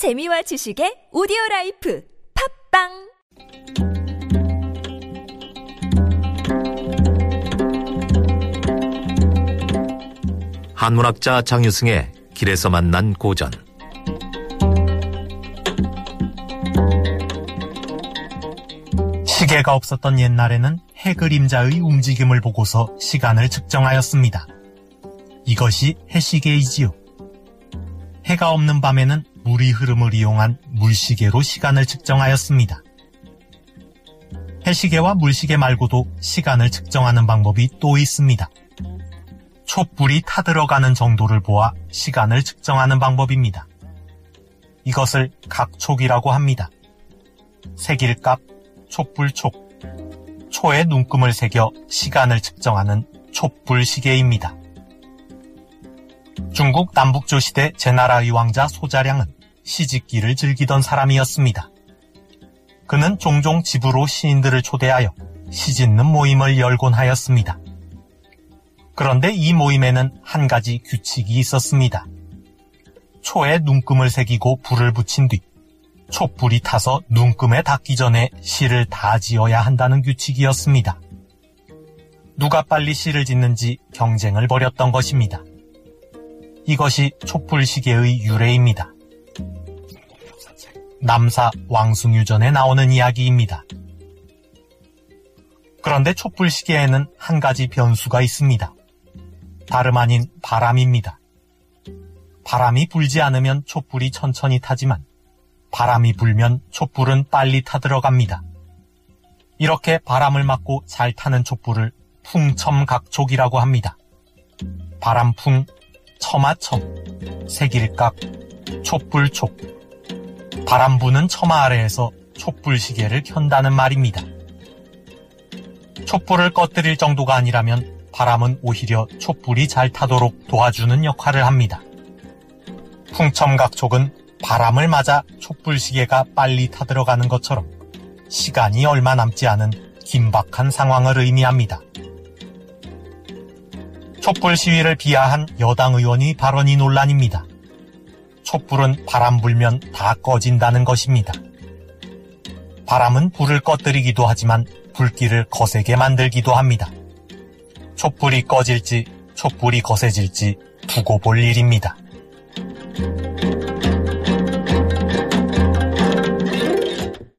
재미와 지식의 오디오 라이프 팝빵 한문학자 장유승의 길에서 만난 고전 시계가 없었던 옛날에는 해 그림자의 움직임을 보고서 시간을 측정하였습니다. 이것이 해시계이지요. 해가 없는 밤에는 물이 흐름을 이용한 물시계로 시간을 측정하였습니다. 해시계와 물시계 말고도 시간을 측정하는 방법이 또 있습니다. 촛불이 타들어가는 정도를 보아 시간을 측정하는 방법입니다. 이것을 각촉이라고 합니다. 색일값, 촛불촉, 초에 눈금을 새겨 시간을 측정하는 촛불시계입니다. 중국 남북조 시대 제나라의 왕자 소자량은 시집기를 즐기던 사람이었습니다. 그는 종종 집으로 시인들을 초대하여 시짓는 모임을 열곤 하였습니다. 그런데 이 모임에는 한 가지 규칙이 있었습니다. 초에 눈금을 새기고 불을 붙인 뒤 촛불이 타서 눈금에 닿기 전에 시를 다 지어야 한다는 규칙이었습니다. 누가 빨리 시를 짓는지 경쟁을 벌였던 것입니다. 이것이 촛불시계의 유래입니다. 남사 왕숭유전에 나오는 이야기입니다. 그런데 촛불시계에는 한 가지 변수가 있습니다. 다름 아닌 바람입니다. 바람이 불지 않으면 촛불이 천천히 타지만 바람이 불면 촛불은 빨리 타들어갑니다. 이렇게 바람을 맞고 잘 타는 촛불을 풍첨각촉이라고 합니다. 바람풍, 처마첨, 색일각, 촛불촉. 바람 부는 처마 아래에서 촛불 시계를 켠다는 말입니다. 촛불을 꺼뜨릴 정도가 아니라면 바람은 오히려 촛불이 잘 타도록 도와주는 역할을 합니다. 풍첨각촉은 바람을 맞아 촛불 시계가 빨리 타들어가는 것처럼 시간이 얼마 남지 않은 긴박한 상황을 의미합니다. 촛불 시위를 비하한 여당 의원이 발언이 논란입니다. 촛불은 바람 불면 다 꺼진다는 것입니다. 바람은 불을 꺼뜨리기도 하지만 불길을 거세게 만들기도 합니다. 촛불이 꺼질지 촛불이 거세질지 두고 볼 일입니다.